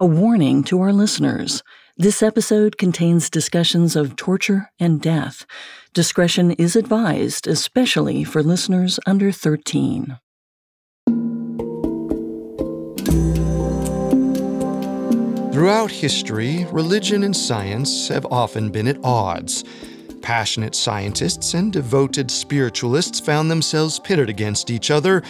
A warning to our listeners this episode contains discussions of torture and death. Discretion is advised, especially for listeners under 13. Throughout history, religion and science have often been at odds. Passionate scientists and devoted spiritualists found themselves pitted against each other,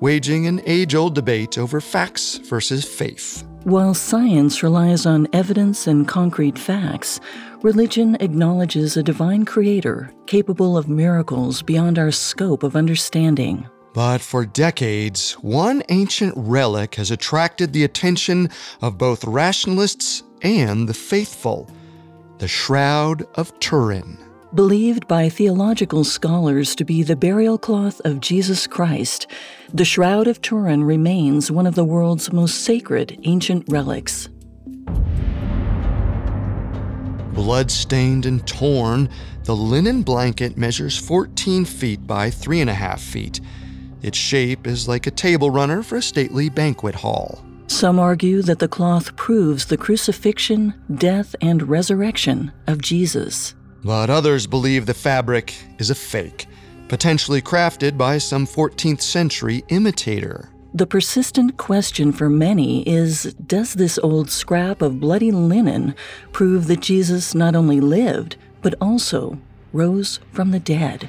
waging an age old debate over facts versus faith. While science relies on evidence and concrete facts, religion acknowledges a divine creator capable of miracles beyond our scope of understanding. But for decades, one ancient relic has attracted the attention of both rationalists and the faithful the Shroud of Turin. Believed by theological scholars to be the burial cloth of Jesus Christ, the Shroud of Turin remains one of the world's most sacred ancient relics. Blood-stained and torn, the linen blanket measures 14 feet by 3.5 feet. Its shape is like a table runner for a stately banquet hall. Some argue that the cloth proves the crucifixion, death, and resurrection of Jesus. But others believe the fabric is a fake, potentially crafted by some 14th century imitator. The persistent question for many is Does this old scrap of bloody linen prove that Jesus not only lived, but also rose from the dead?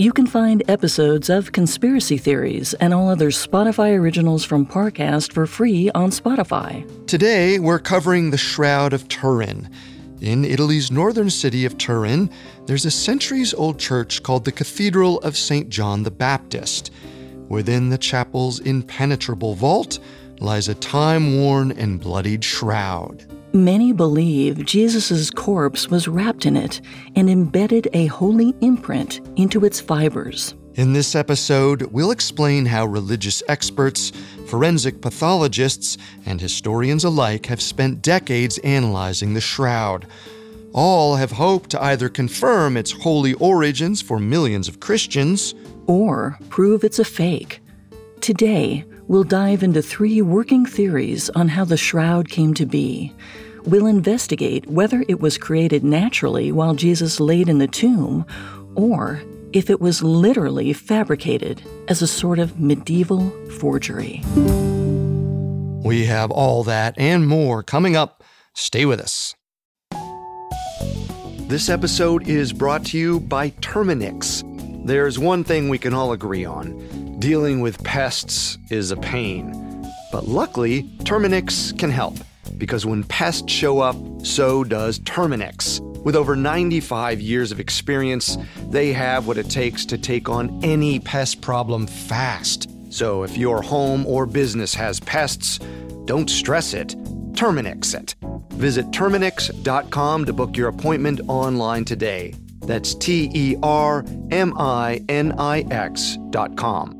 You can find episodes of Conspiracy Theories and all other Spotify originals from Parcast for free on Spotify. Today, we're covering the Shroud of Turin. In Italy's northern city of Turin, there's a centuries old church called the Cathedral of St. John the Baptist. Within the chapel's impenetrable vault lies a time worn and bloodied shroud. Many believe Jesus' corpse was wrapped in it and embedded a holy imprint into its fibers. In this episode, we'll explain how religious experts, forensic pathologists, and historians alike have spent decades analyzing the shroud. All have hoped to either confirm its holy origins for millions of Christians or prove it's a fake. Today, we'll dive into three working theories on how the shroud came to be. We'll investigate whether it was created naturally while Jesus laid in the tomb, or if it was literally fabricated as a sort of medieval forgery. We have all that and more coming up. Stay with us. This episode is brought to you by Terminix. There's one thing we can all agree on dealing with pests is a pain. But luckily, Terminix can help because when pests show up, so does Terminix. With over 95 years of experience, they have what it takes to take on any pest problem fast. So if your home or business has pests, don't stress it, Terminix it. Visit Terminix.com to book your appointment online today. That's T E R M I N I X.com.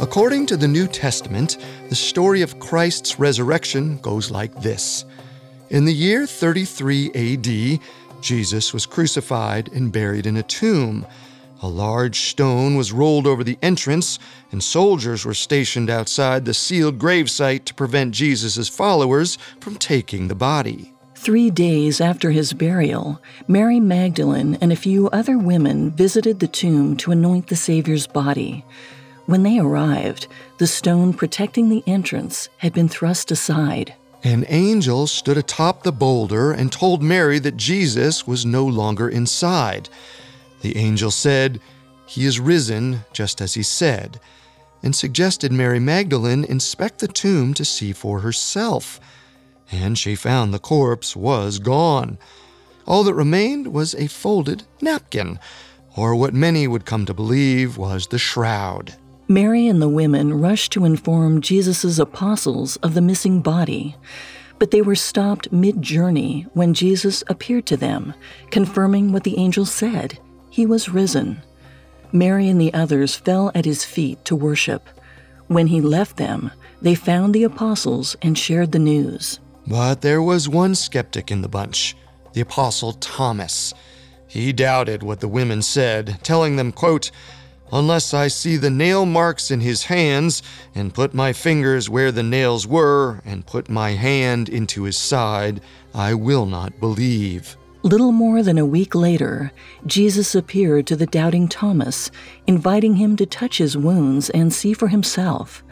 According to the New Testament, the story of Christ's resurrection goes like this. In the year 33 AD, Jesus was crucified and buried in a tomb. A large stone was rolled over the entrance, and soldiers were stationed outside the sealed gravesite to prevent Jesus' followers from taking the body. Three days after his burial, Mary Magdalene and a few other women visited the tomb to anoint the Savior's body. When they arrived, the stone protecting the entrance had been thrust aside. An angel stood atop the boulder and told Mary that Jesus was no longer inside. The angel said, He is risen, just as he said, and suggested Mary Magdalene inspect the tomb to see for herself and she found the corpse was gone. All that remained was a folded napkin, or what many would come to believe was the shroud. Mary and the women rushed to inform Jesus' apostles of the missing body, but they were stopped mid journey when Jesus appeared to them, confirming what the angel said he was risen. Mary and the others fell at his feet to worship. When he left them, they found the apostles and shared the news. But there was one skeptic in the bunch, the apostle Thomas. He doubted what the women said, telling them, quote, Unless I see the nail marks in his hands, and put my fingers where the nails were, and put my hand into his side, I will not believe. Little more than a week later, Jesus appeared to the doubting Thomas, inviting him to touch his wounds and see for himself.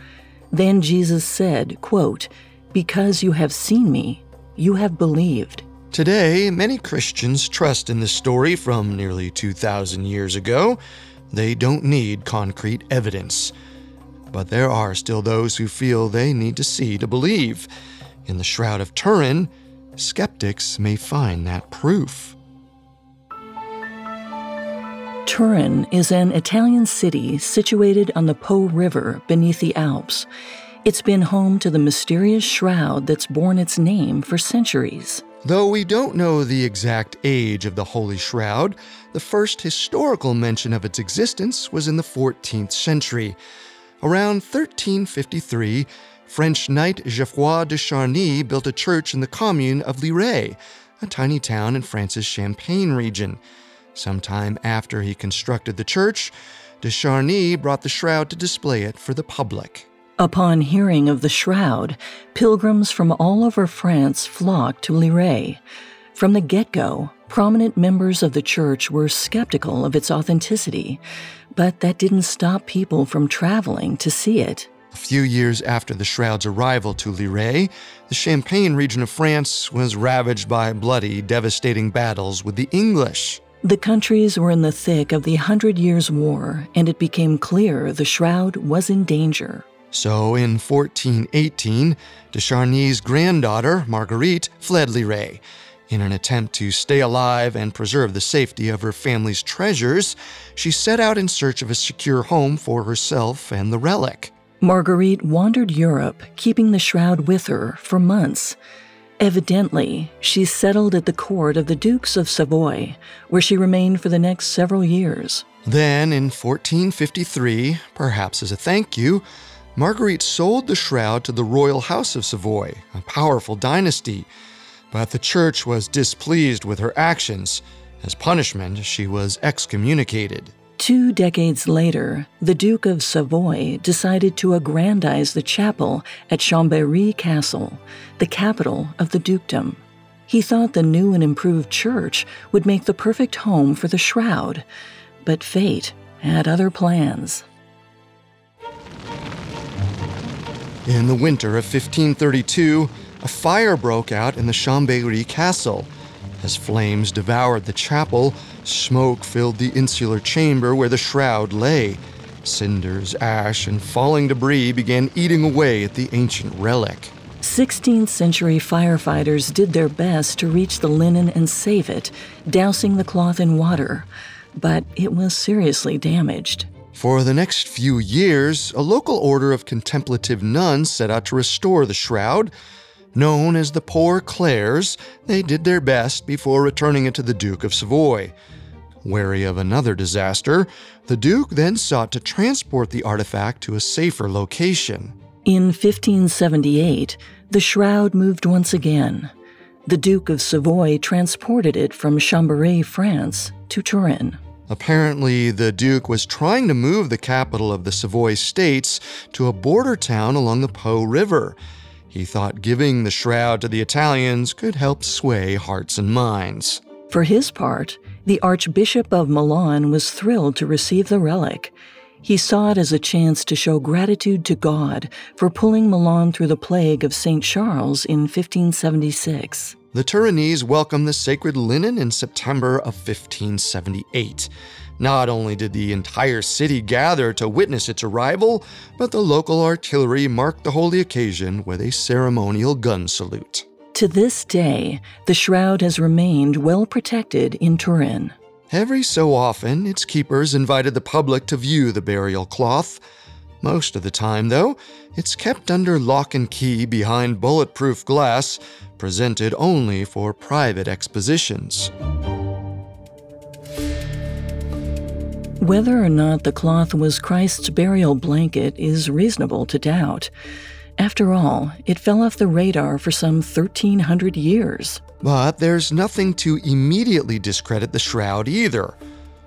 Then Jesus said, quote, because you have seen me, you have believed. Today, many Christians trust in this story from nearly 2,000 years ago. They don't need concrete evidence. But there are still those who feel they need to see to believe. In the Shroud of Turin, skeptics may find that proof. Turin is an Italian city situated on the Po River beneath the Alps. It's been home to the mysterious shroud that's borne its name for centuries. Though we don't know the exact age of the Holy Shroud, the first historical mention of its existence was in the 14th century. Around 1353, French knight Geoffroy de Charny built a church in the commune of Lirey, a tiny town in France's Champagne region. Sometime after he constructed the church, de Charny brought the shroud to display it for the public. Upon hearing of the shroud, pilgrims from all over France flocked to Lirey. From the get go, prominent members of the church were skeptical of its authenticity, but that didn't stop people from traveling to see it. A few years after the shroud's arrival to Lirey, the Champagne region of France was ravaged by bloody, devastating battles with the English. The countries were in the thick of the Hundred Years' War, and it became clear the shroud was in danger. So in 1418, de Charny's granddaughter, Marguerite, fled Lirey. In an attempt to stay alive and preserve the safety of her family's treasures, she set out in search of a secure home for herself and the relic. Marguerite wandered Europe, keeping the shroud with her for months. Evidently, she settled at the court of the Dukes of Savoy, where she remained for the next several years. Then, in 1453, perhaps as a thank you, Marguerite sold the shroud to the royal house of Savoy, a powerful dynasty, but the church was displeased with her actions. As punishment, she was excommunicated. Two decades later, the Duke of Savoy decided to aggrandize the chapel at Chambéry Castle, the capital of the dukedom. He thought the new and improved church would make the perfect home for the shroud, but fate had other plans. In the winter of 1532, a fire broke out in the Chambéry castle. As flames devoured the chapel, smoke filled the insular chamber where the shroud lay. Cinders, ash, and falling debris began eating away at the ancient relic. 16th century firefighters did their best to reach the linen and save it, dousing the cloth in water, but it was seriously damaged. For the next few years, a local order of contemplative nuns set out to restore the shroud. Known as the Poor Clares, they did their best before returning it to the Duke of Savoy. Wary of another disaster, the Duke then sought to transport the artifact to a safer location. In 1578, the shroud moved once again. The Duke of Savoy transported it from Chambéry, France, to Turin. Apparently, the Duke was trying to move the capital of the Savoy states to a border town along the Po River. He thought giving the shroud to the Italians could help sway hearts and minds. For his part, the Archbishop of Milan was thrilled to receive the relic. He saw it as a chance to show gratitude to God for pulling Milan through the plague of St. Charles in 1576. The Turinese welcomed the sacred linen in September of 1578. Not only did the entire city gather to witness its arrival, but the local artillery marked the holy occasion with a ceremonial gun salute. To this day, the shroud has remained well protected in Turin. Every so often, its keepers invited the public to view the burial cloth. Most of the time, though, it's kept under lock and key behind bulletproof glass, presented only for private expositions. Whether or not the cloth was Christ's burial blanket is reasonable to doubt. After all, it fell off the radar for some 1,300 years. But there's nothing to immediately discredit the shroud either.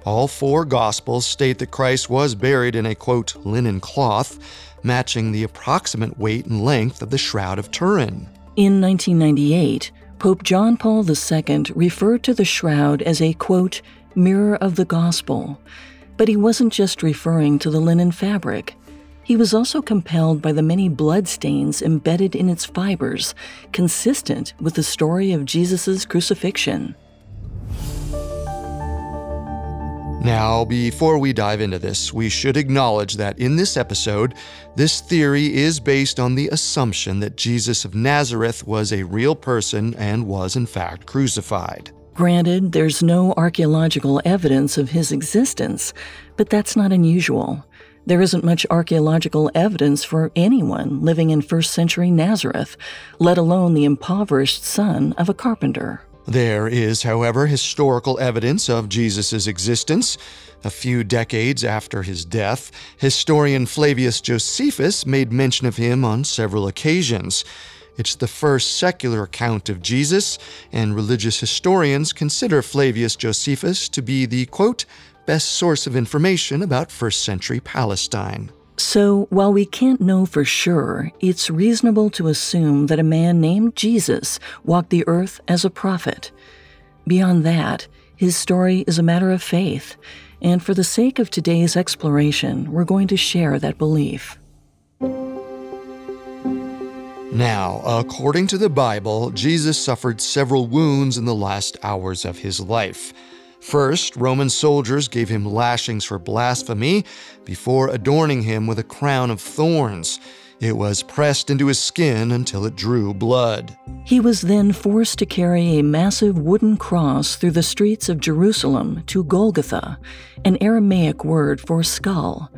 All four Gospels state that Christ was buried in a quote, linen cloth, matching the approximate weight and length of the Shroud of Turin. In 1998, Pope John Paul II referred to the shroud as a quote, mirror of the gospel. But he wasn't just referring to the linen fabric. He was also compelled by the many bloodstains embedded in its fibers, consistent with the story of Jesus' crucifixion. Now, before we dive into this, we should acknowledge that in this episode, this theory is based on the assumption that Jesus of Nazareth was a real person and was, in fact, crucified. Granted, there's no archaeological evidence of his existence, but that's not unusual. There isn't much archaeological evidence for anyone living in first century Nazareth, let alone the impoverished son of a carpenter. There is, however, historical evidence of Jesus' existence. A few decades after his death, historian Flavius Josephus made mention of him on several occasions. It's the first secular account of Jesus, and religious historians consider Flavius Josephus to be the, quote, best source of information about first century Palestine. So, while we can't know for sure, it's reasonable to assume that a man named Jesus walked the earth as a prophet. Beyond that, his story is a matter of faith, and for the sake of today's exploration, we're going to share that belief. Now, according to the Bible, Jesus suffered several wounds in the last hours of his life. First, Roman soldiers gave him lashings for blasphemy before adorning him with a crown of thorns. It was pressed into his skin until it drew blood. He was then forced to carry a massive wooden cross through the streets of Jerusalem to Golgotha, an Aramaic word for skull.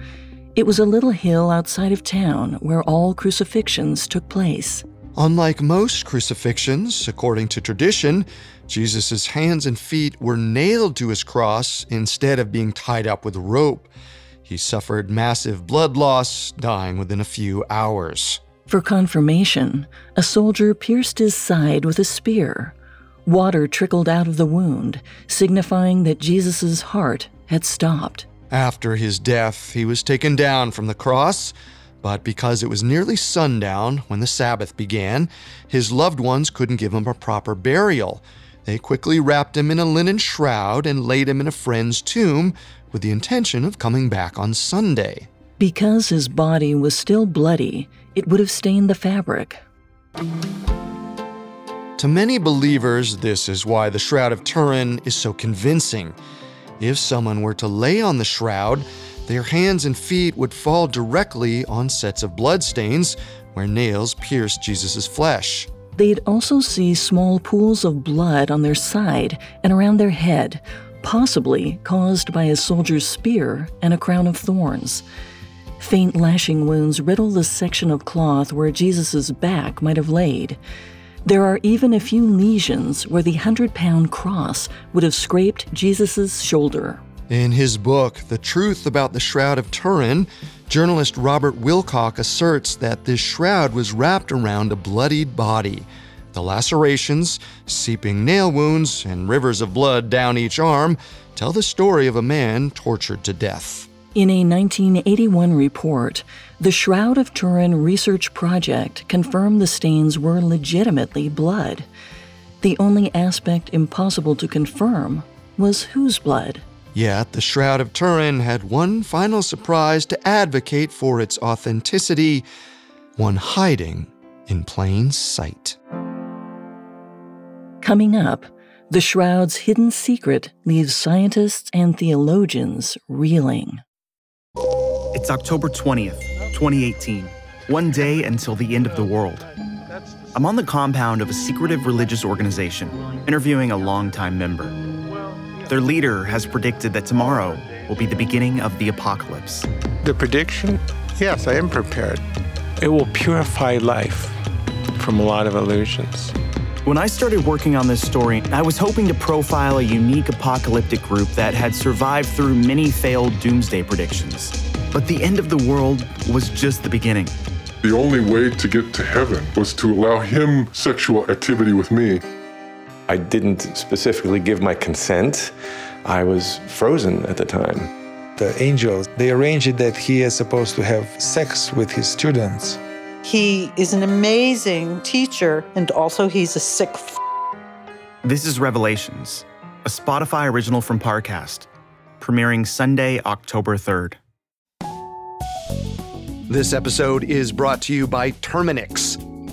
It was a little hill outside of town where all crucifixions took place. Unlike most crucifixions, according to tradition, Jesus' hands and feet were nailed to his cross instead of being tied up with rope. He suffered massive blood loss, dying within a few hours. For confirmation, a soldier pierced his side with a spear. Water trickled out of the wound, signifying that Jesus' heart had stopped. After his death, he was taken down from the cross, but because it was nearly sundown when the Sabbath began, his loved ones couldn't give him a proper burial. They quickly wrapped him in a linen shroud and laid him in a friend's tomb with the intention of coming back on Sunday. Because his body was still bloody, it would have stained the fabric. To many believers, this is why the Shroud of Turin is so convincing. If someone were to lay on the shroud, their hands and feet would fall directly on sets of bloodstains where nails pierced Jesus' flesh. They'd also see small pools of blood on their side and around their head, possibly caused by a soldier's spear and a crown of thorns. Faint lashing wounds riddle the section of cloth where Jesus' back might have laid. There are even a few lesions where the 100 pound cross would have scraped Jesus' shoulder. In his book, The Truth About the Shroud of Turin, journalist Robert Wilcox asserts that this shroud was wrapped around a bloodied body. The lacerations, seeping nail wounds, and rivers of blood down each arm tell the story of a man tortured to death. In a 1981 report, the Shroud of Turin Research Project confirmed the stains were legitimately blood. The only aspect impossible to confirm was whose blood. Yet the Shroud of Turin had one final surprise to advocate for its authenticity, one hiding in plain sight. Coming up, the shroud's hidden secret leaves scientists and theologians reeling. It's October 20th, 2018, one day until the end of the world. I'm on the compound of a secretive religious organization, interviewing a longtime member. Their leader has predicted that tomorrow will be the beginning of the apocalypse. The prediction? Yes, I am prepared. It will purify life from a lot of illusions. When I started working on this story, I was hoping to profile a unique apocalyptic group that had survived through many failed doomsday predictions. But the end of the world was just the beginning. The only way to get to heaven was to allow him sexual activity with me. I didn't specifically give my consent. I was frozen at the time. The angels, they arranged it that he is supposed to have sex with his students. He is an amazing teacher, and also he's a sick. F- this is Revelations, a Spotify original from Parcast, premiering Sunday, October 3rd. This episode is brought to you by Terminix.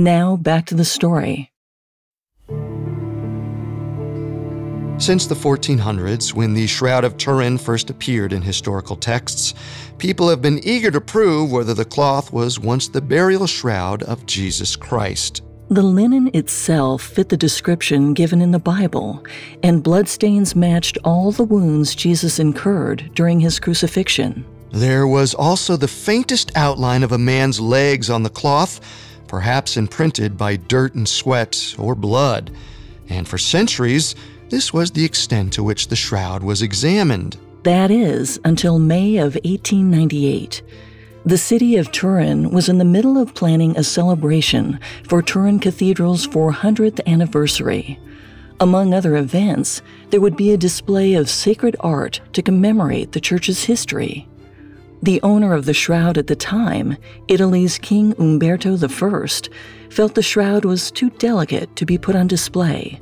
Now back to the story. Since the 1400s, when the Shroud of Turin first appeared in historical texts, people have been eager to prove whether the cloth was once the burial shroud of Jesus Christ. The linen itself fit the description given in the Bible, and bloodstains matched all the wounds Jesus incurred during his crucifixion. There was also the faintest outline of a man's legs on the cloth, perhaps imprinted by dirt and sweat or blood. And for centuries, this was the extent to which the shroud was examined. That is, until May of 1898. The city of Turin was in the middle of planning a celebration for Turin Cathedral's 400th anniversary. Among other events, there would be a display of sacred art to commemorate the church's history. The owner of the shroud at the time, Italy's King Umberto I, felt the shroud was too delicate to be put on display.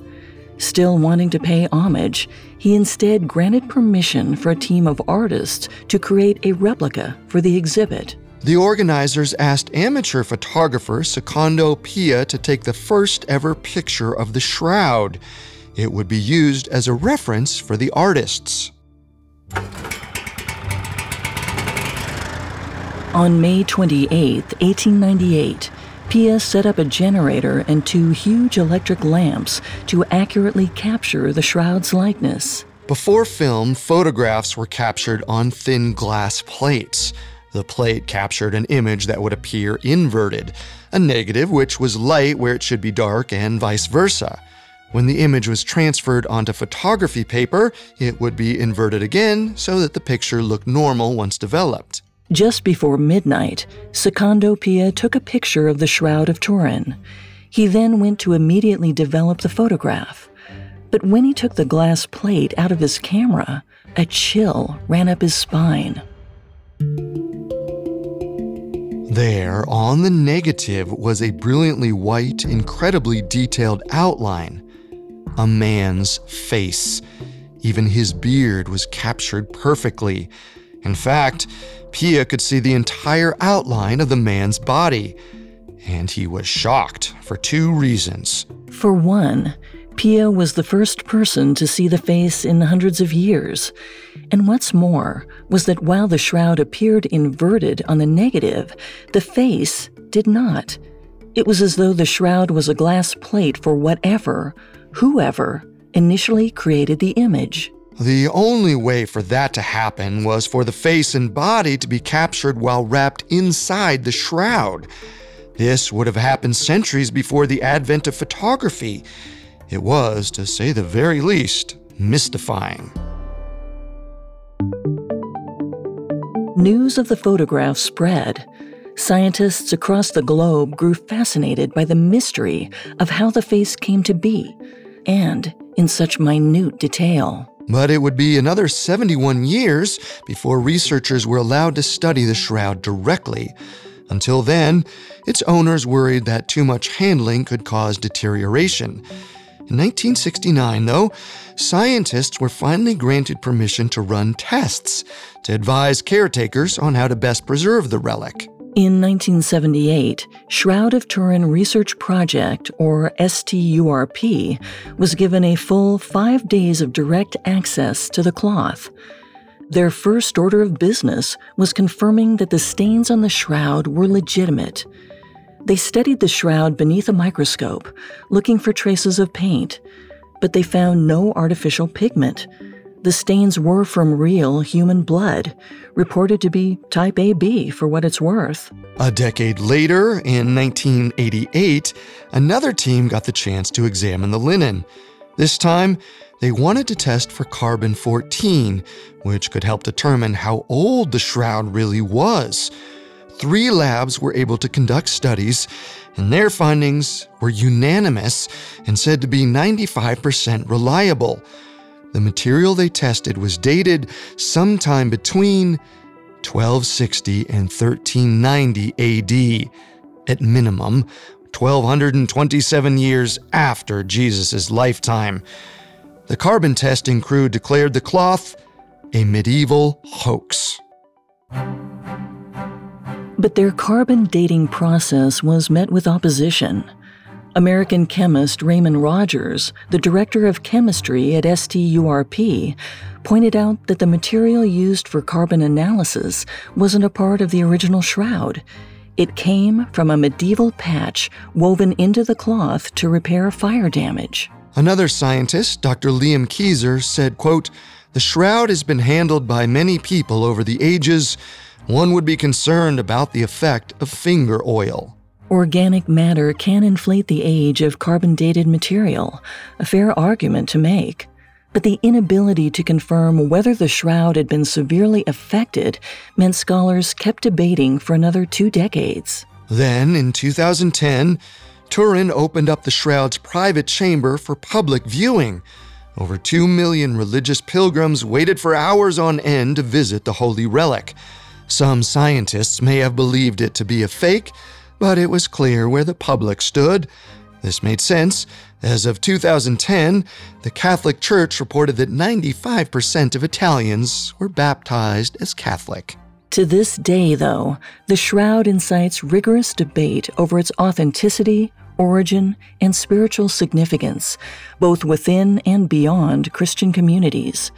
Still wanting to pay homage, he instead granted permission for a team of artists to create a replica for the exhibit. The organizers asked amateur photographer Secondo Pia to take the first ever picture of the shroud. It would be used as a reference for the artists. On May 28, 1898, Pia set up a generator and two huge electric lamps to accurately capture the shroud's likeness. Before film, photographs were captured on thin glass plates. The plate captured an image that would appear inverted, a negative which was light where it should be dark, and vice versa. When the image was transferred onto photography paper, it would be inverted again so that the picture looked normal once developed. Just before midnight, Secondo Pia took a picture of the Shroud of Turin. He then went to immediately develop the photograph. But when he took the glass plate out of his camera, A chill ran up his spine. There, on the negative, was a brilliantly white, incredibly detailed outline. A man's face. Even his beard was captured perfectly. In fact, Pia could see the entire outline of the man's body. And he was shocked for two reasons. For one, Pia was the first person to see the face in hundreds of years. And what's more was that while the shroud appeared inverted on the negative, the face did not. It was as though the shroud was a glass plate for whatever, whoever, initially created the image. The only way for that to happen was for the face and body to be captured while wrapped inside the shroud. This would have happened centuries before the advent of photography. It was, to say the very least, mystifying. News of the photograph spread. Scientists across the globe grew fascinated by the mystery of how the face came to be, and in such minute detail. But it would be another 71 years before researchers were allowed to study the shroud directly. Until then, its owners worried that too much handling could cause deterioration. In 1969, though, scientists were finally granted permission to run tests to advise caretakers on how to best preserve the relic. In 1978, Shroud of Turin Research Project, or STURP, was given a full five days of direct access to the cloth. Their first order of business was confirming that the stains on the shroud were legitimate. They studied the shroud beneath a microscope, looking for traces of paint, but they found no artificial pigment. The stains were from real human blood, reported to be type AB for what it's worth. A decade later, in 1988, another team got the chance to examine the linen. This time, they wanted to test for carbon 14, which could help determine how old the shroud really was. Three labs were able to conduct studies, and their findings were unanimous and said to be 95% reliable. The material they tested was dated sometime between 1260 and 1390 AD, at minimum 1227 years after Jesus' lifetime. The carbon testing crew declared the cloth a medieval hoax. But their carbon dating process was met with opposition. American chemist Raymond Rogers, the director of chemistry at STURP, pointed out that the material used for carbon analysis wasn't a part of the original shroud. It came from a medieval patch woven into the cloth to repair fire damage. Another scientist, Dr. Liam Keyser, said, quote, The shroud has been handled by many people over the ages. One would be concerned about the effect of finger oil. Organic matter can inflate the age of carbon dated material, a fair argument to make. But the inability to confirm whether the shroud had been severely affected meant scholars kept debating for another two decades. Then, in 2010, Turin opened up the shroud's private chamber for public viewing. Over two million religious pilgrims waited for hours on end to visit the holy relic. Some scientists may have believed it to be a fake, but it was clear where the public stood. This made sense. As of 2010, the Catholic Church reported that 95% of Italians were baptized as Catholic. To this day, though, the shroud incites rigorous debate over its authenticity, origin, and spiritual significance, both within and beyond Christian communities.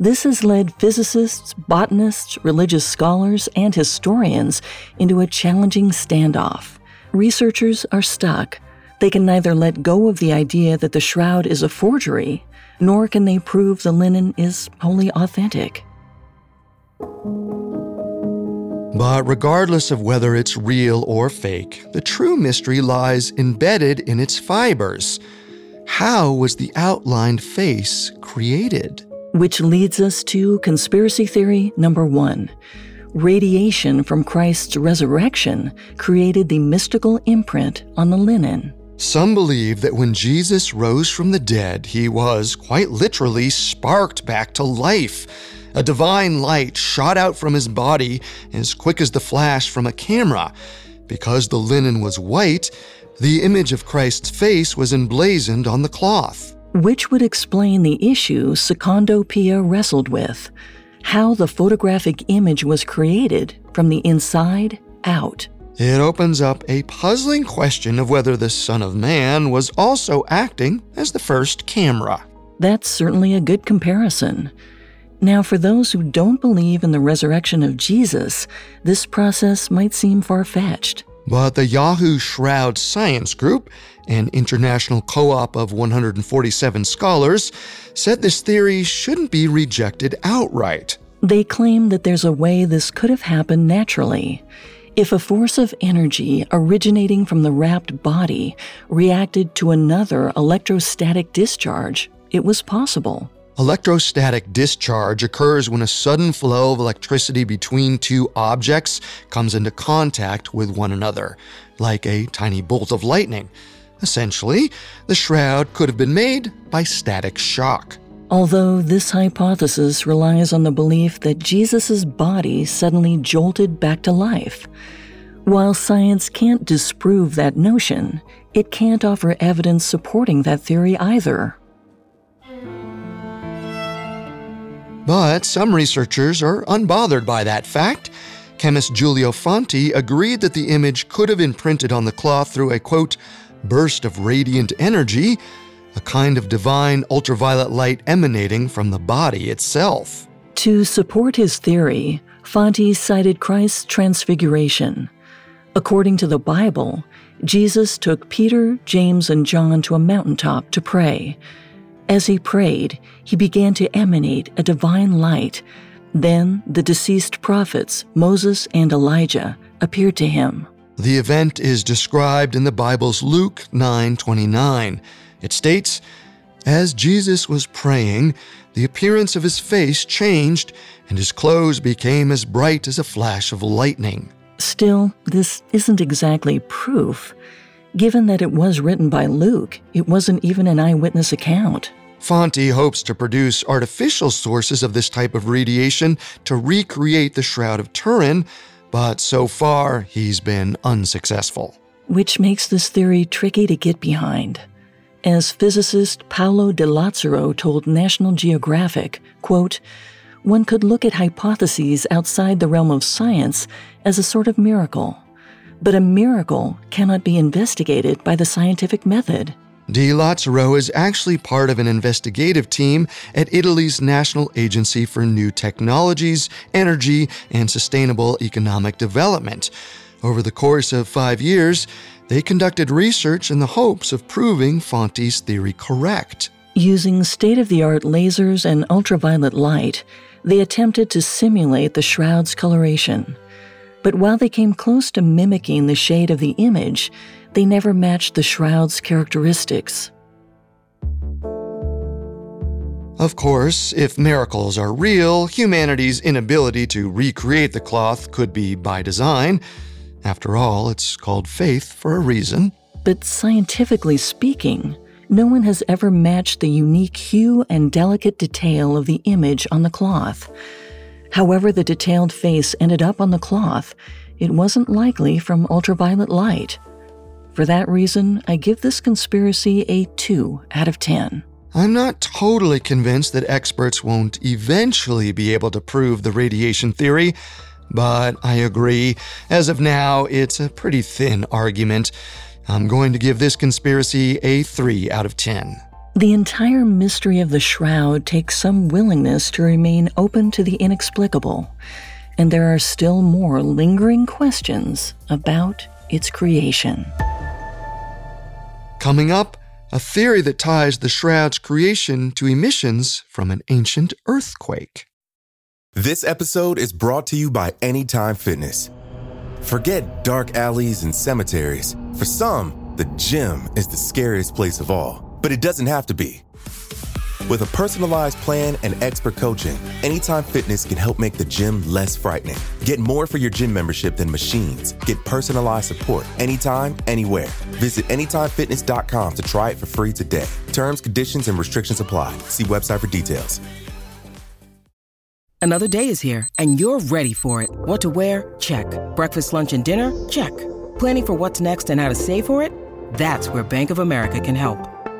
This has led physicists, botanists, religious scholars, and historians into a challenging standoff. Researchers are stuck. They can neither let go of the idea that the shroud is a forgery, nor can they prove the linen is wholly authentic. But regardless of whether it's real or fake, the true mystery lies embedded in its fibers. How was the outlined face created? Which leads us to conspiracy theory number one. Radiation from Christ's resurrection created the mystical imprint on the linen. Some believe that when Jesus rose from the dead, he was quite literally sparked back to life. A divine light shot out from his body as quick as the flash from a camera. Because the linen was white, the image of Christ's face was emblazoned on the cloth. Which would explain the issue Secondo Pia wrestled with how the photographic image was created from the inside out. It opens up a puzzling question of whether the Son of Man was also acting as the first camera. That's certainly a good comparison. Now, for those who don't believe in the resurrection of Jesus, this process might seem far fetched. But the Yahoo Shroud Science Group, an international co op of 147 scholars, said this theory shouldn't be rejected outright. They claim that there's a way this could have happened naturally. If a force of energy originating from the wrapped body reacted to another electrostatic discharge, it was possible. Electrostatic discharge occurs when a sudden flow of electricity between two objects comes into contact with one another, like a tiny bolt of lightning. Essentially, the shroud could have been made by static shock. Although this hypothesis relies on the belief that Jesus' body suddenly jolted back to life. While science can't disprove that notion, it can't offer evidence supporting that theory either. But some researchers are unbothered by that fact. Chemist Giulio Fanti agreed that the image could have imprinted on the cloth through a quote, burst of radiant energy a kind of divine ultraviolet light emanating from the body itself. To support his theory, Fanti cited Christ's transfiguration. According to the Bible, Jesus took Peter, James, and John to a mountaintop to pray. As he prayed, he began to emanate a divine light. Then the deceased prophets, Moses and Elijah, appeared to him. The event is described in the Bible's Luke 9:29. It states, As Jesus was praying, the appearance of his face changed, and his clothes became as bright as a flash of lightning. Still, this isn't exactly proof. Given that it was written by Luke, it wasn't even an eyewitness account. Fanti hopes to produce artificial sources of this type of radiation to recreate the Shroud of Turin, but so far he's been unsuccessful. Which makes this theory tricky to get behind. As physicist Paolo Di Lazzaro told National Geographic, quote, one could look at hypotheses outside the realm of science as a sort of miracle. But a miracle cannot be investigated by the scientific method. Di Lazzaro is actually part of an investigative team at Italy's National Agency for New Technologies, Energy, and Sustainable Economic Development. Over the course of five years, they conducted research in the hopes of proving Fanti's theory correct. Using state of the art lasers and ultraviolet light, they attempted to simulate the shroud's coloration. But while they came close to mimicking the shade of the image, they never matched the shroud's characteristics. Of course, if miracles are real, humanity's inability to recreate the cloth could be by design. After all, it's called faith for a reason. But scientifically speaking, no one has ever matched the unique hue and delicate detail of the image on the cloth. However, the detailed face ended up on the cloth, it wasn't likely from ultraviolet light. For that reason, I give this conspiracy a 2 out of 10. I'm not totally convinced that experts won't eventually be able to prove the radiation theory, but I agree. As of now, it's a pretty thin argument. I'm going to give this conspiracy a 3 out of 10. The entire mystery of the shroud takes some willingness to remain open to the inexplicable, and there are still more lingering questions about its creation. Coming up, a theory that ties the shroud's creation to emissions from an ancient earthquake. This episode is brought to you by Anytime Fitness. Forget dark alleys and cemeteries. For some, the gym is the scariest place of all, but it doesn't have to be. With a personalized plan and expert coaching, Anytime Fitness can help make the gym less frightening. Get more for your gym membership than machines. Get personalized support anytime, anywhere. Visit AnytimeFitness.com to try it for free today. Terms, conditions, and restrictions apply. See website for details. Another day is here, and you're ready for it. What to wear? Check. Breakfast, lunch, and dinner? Check. Planning for what's next and how to save for it? That's where Bank of America can help.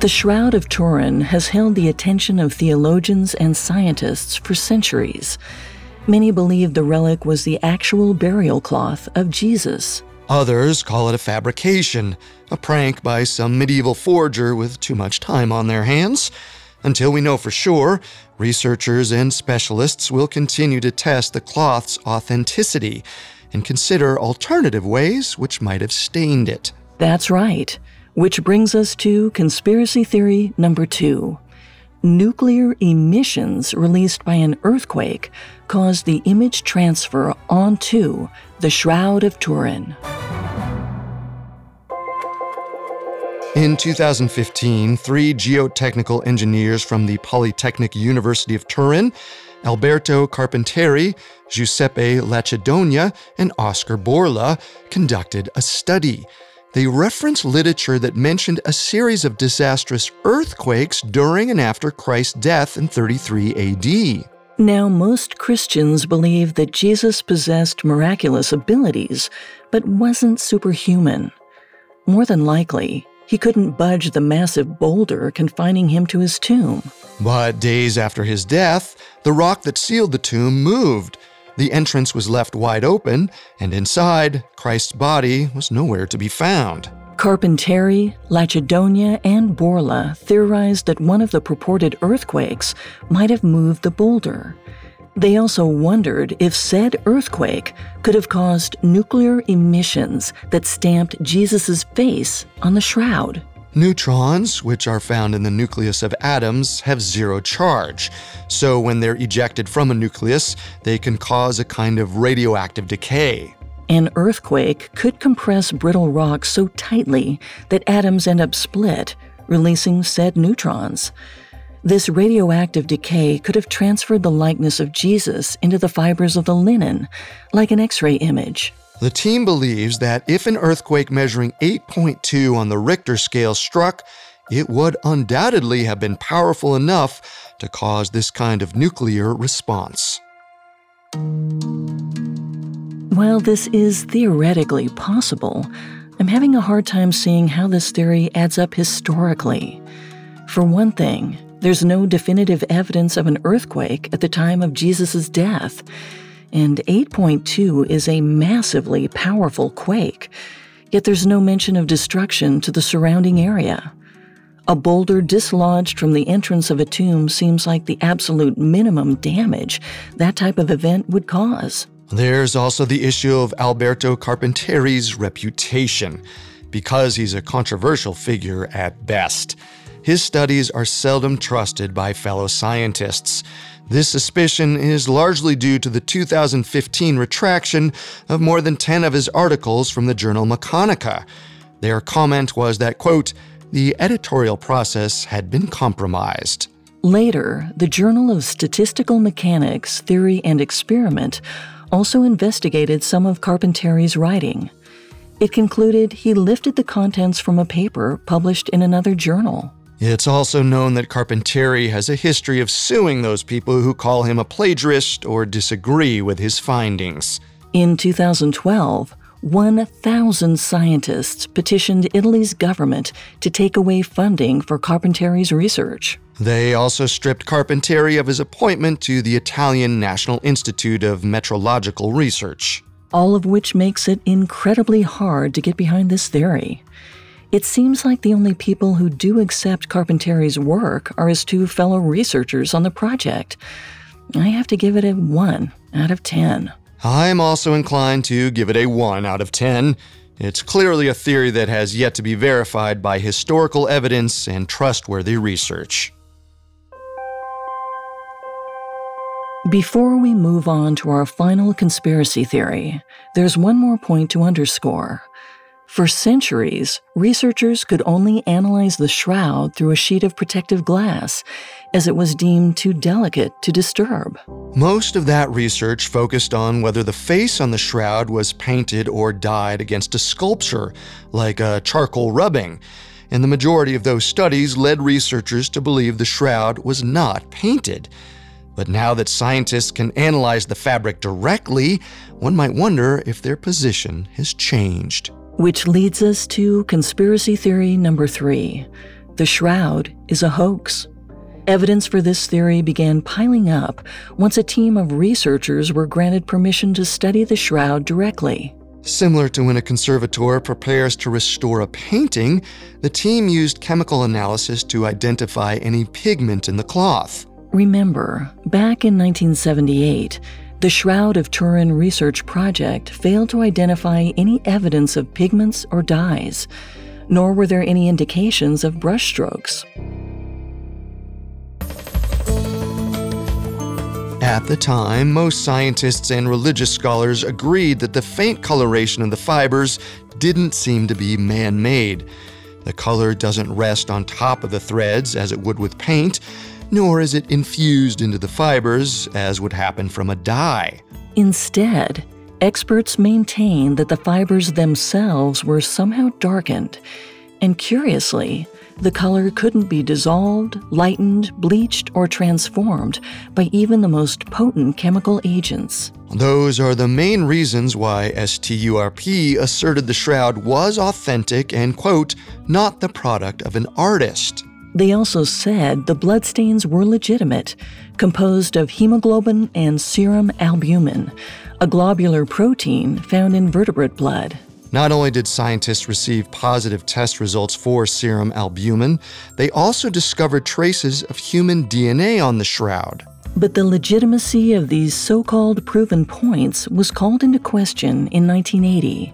The Shroud of Turin has held the attention of theologians and scientists for centuries. Many believe the relic was the actual burial cloth of Jesus. Others call it a fabrication, a prank by some medieval forger with too much time on their hands. Until we know for sure, researchers and specialists will continue to test the cloth's authenticity and consider alternative ways which might have stained it. That's right. Which brings us to conspiracy theory number two. Nuclear emissions released by an earthquake caused the image transfer onto the Shroud of Turin. In 2015, three geotechnical engineers from the Polytechnic University of Turin, Alberto Carpinteri, Giuseppe Lacidogna, and Oscar Borla, conducted a study they reference literature that mentioned a series of disastrous earthquakes during and after Christ's death in 33 AD. Now, most Christians believe that Jesus possessed miraculous abilities, but wasn't superhuman. More than likely, he couldn't budge the massive boulder confining him to his tomb. But days after his death, the rock that sealed the tomb moved, the entrance was left wide open, and inside, Christ's body was nowhere to be found. Carpinteri, Lacidogna, and Borla theorized that one of the purported earthquakes might have moved the boulder. They also wondered if said earthquake could have caused nuclear emissions that stamped Jesus' face on the shroud. Neutrons, which are found in the nucleus of atoms, have zero charge. So when they're ejected from a nucleus, they can cause a kind of radioactive decay. An earthquake could compress brittle rock so tightly that atoms end up split, releasing said neutrons. This radioactive decay could have transferred the likeness of Jesus into the fibers of the linen, like an X ray image. The team believes that if an earthquake measuring 8.2 on the Richter scale struck, it would undoubtedly have been powerful enough to cause this kind of nuclear response. While this is theoretically possible, I'm having a hard time seeing how this theory adds up historically. For one thing, there's no definitive evidence of an earthquake at the time of Jesus' death and 8.2 is a massively powerful quake, yet there's no mention of destruction to the surrounding area. A boulder dislodged from the entrance of a tomb seems like the absolute minimum damage that type of event would cause. There's also the issue of Alberto Carpinteri's reputation, because he's a controversial figure at best. His studies are seldom trusted by fellow scientists. This suspicion is largely due to the 2015 retraction of more than 10 of his articles from the journal Meccanica. Their comment was that, quote, the editorial process had been compromised. Later, the Journal of Statistical Mechanics, Theory and Experiment also investigated some of Carpinteri's writing. It concluded he lifted the contents from a paper published in another journal. It's also known that Carpinteri has a history of suing those people who call him a plagiarist or disagree with his findings. In 2012, 1,000 scientists petitioned Italy's government to take away funding for Carpinteri's research. They also stripped Carpinteri of his appointment to the Italian National Institute of Metrological Research. All of which makes it incredibly hard to get behind this theory. It seems like the only people who do accept Carpinteri's work are his two fellow researchers on the project. I have to give it a 1 out of 10. I'm also inclined to give it a 1 out of 10. It's clearly a theory that has yet to be verified by historical evidence and trustworthy research. Before we move on to our final conspiracy theory, there's one more point to underscore. For centuries, researchers could only analyze the shroud through a sheet of protective glass, as it was deemed too delicate to disturb. Most of that research focused on whether the face on the shroud was painted or dyed against a sculpture, like a charcoal rubbing. And the majority of those studies led researchers to believe the shroud was not painted. But now that scientists can analyze the fabric directly, one might wonder if their position has changed. Which leads us to conspiracy theory number three the shroud is a hoax. Evidence for this theory began piling up once a team of researchers were granted permission to study the shroud directly. Similar to when a conservator prepares to restore a painting, the team used chemical analysis to identify any pigment in the cloth. Remember, back in 1978, the Shroud of Turin research project failed to identify any evidence of pigments or dyes, nor were there any indications of brushstrokes. At the time, most scientists and religious scholars agreed that the faint coloration of the fibers didn't seem to be man made. The color doesn't rest on top of the threads as it would with paint, nor is it infused into the fibers as would happen from a dye. Instead, experts maintain that the fibers themselves were somehow darkened, and curiously, the color couldn't be dissolved, lightened, bleached, or transformed by even the most potent chemical agents. Those are the main reasons why STURP asserted the shroud was authentic and, quote, not the product of an artist. They also said the bloodstains were legitimate, composed of hemoglobin and serum albumin, a globular protein found in vertebrate blood. Not only did scientists receive positive test results for serum albumin, they also discovered traces of human DNA on the shroud. But the legitimacy of these so called proven points was called into question in 1980.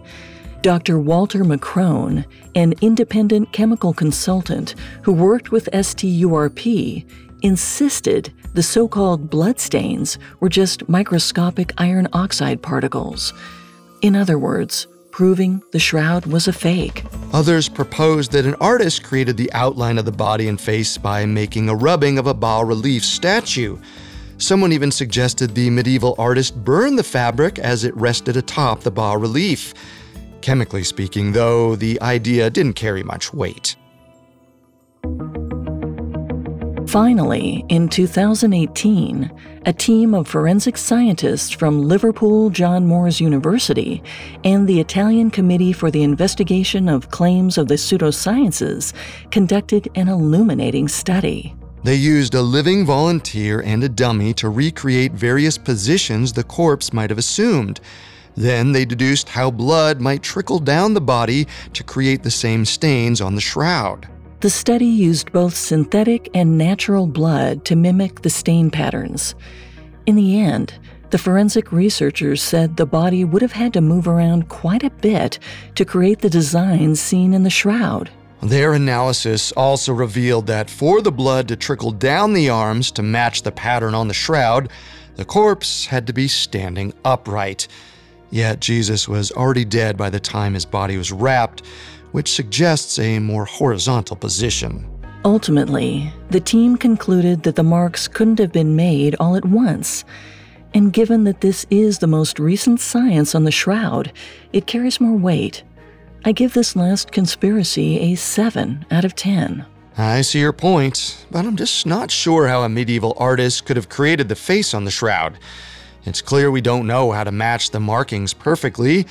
Dr. Walter McCrone, an independent chemical consultant who worked with STURP, insisted the so called bloodstains were just microscopic iron oxide particles. In other words, proving the shroud was a fake. Others proposed that an artist created the outline of the body and face by making a rubbing of a bas relief statue. Someone even suggested the medieval artist burn the fabric as it rested atop the bas relief. Chemically speaking, though, the idea didn't carry much weight. Finally, in 2018, a team of forensic scientists from Liverpool John Moores University and the Italian Committee for the Investigation of Claims of the Pseudosciences conducted an illuminating study. They used a living volunteer and a dummy to recreate various positions the corpse might have assumed. Then they deduced how blood might trickle down the body to create the same stains on the shroud. The study used both synthetic and natural blood to mimic the stain patterns. In the end, the forensic researchers said the body would have had to move around quite a bit to create the designs seen in the shroud. Their analysis also revealed that for the blood to trickle down the arms to match the pattern on the shroud, the corpse had to be standing upright. Yet Jesus was already dead by the time his body was wrapped, which suggests a more horizontal position. Ultimately, the team concluded that the marks couldn't have been made all at once. And given that this is the most recent science on the shroud, it carries more weight. I give this last conspiracy a 7 out of 10. I see your point, but I'm just not sure how a medieval artist could have created the face on the shroud. It's clear we don't know how to match the markings perfectly,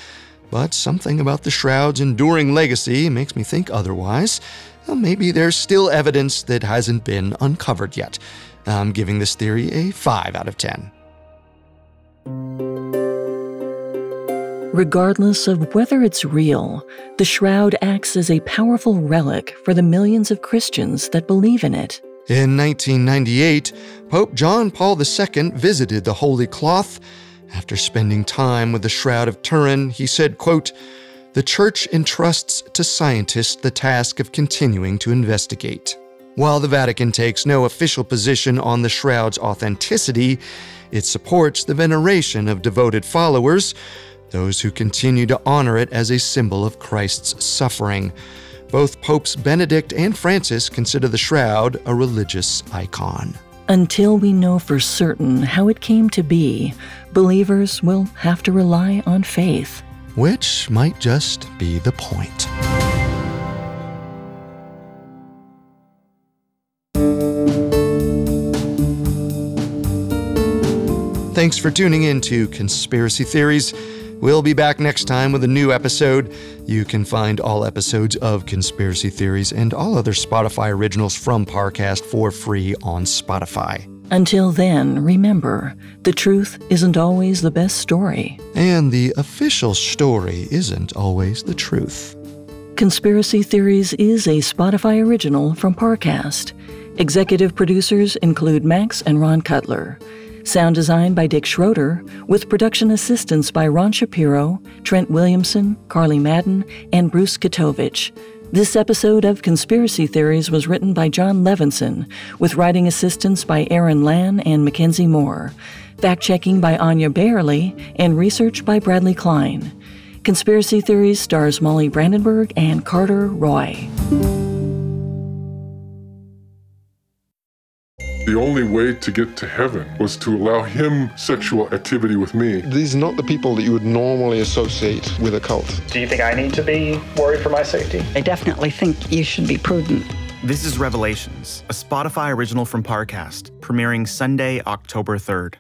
but something about the shroud's enduring legacy makes me think otherwise. Well, maybe there's still evidence that hasn't been uncovered yet. I'm giving this theory a 5 out of 10. Regardless of whether it's real, the shroud acts as a powerful relic for the millions of Christians that believe in it. In 1998, Pope John Paul II visited the Holy Cloth After spending time with the Shroud of Turin, he said, quote, The church entrusts to scientists the task of continuing to investigate. While the Vatican takes no official position on the shroud's authenticity, it supports the veneration of devoted followers, those who continue to honor it as a symbol of Christ's suffering. Both Popes Benedict and Francis consider the shroud a religious icon. Until we know for certain how it came to be, believers will have to rely on faith. Which might just be the point. Thanks for tuning in to Conspiracy Theories. We'll be back next time with a new episode. You can find all episodes of Conspiracy Theories and all other Spotify originals from Parcast for free on Spotify. Until then, remember the truth isn't always the best story. And the official story isn't always the truth. Conspiracy Theories is a Spotify original from Parcast. Executive producers include Max and Ron Cutler. Sound design by Dick Schroeder, with production assistance by Ron Shapiro, Trent Williamson, Carly Madden, and Bruce Katovich. This episode of Conspiracy Theories was written by John Levinson, with writing assistance by Aaron Lan and Mackenzie Moore, fact checking by Anya Bailey, and research by Bradley Klein. Conspiracy Theories stars Molly Brandenburg and Carter Roy. The only way to get to heaven was to allow him sexual activity with me. These are not the people that you would normally associate with a cult. Do you think I need to be worried for my safety? I definitely think you should be prudent. This is Revelations, a Spotify original from Parcast, premiering Sunday, October 3rd.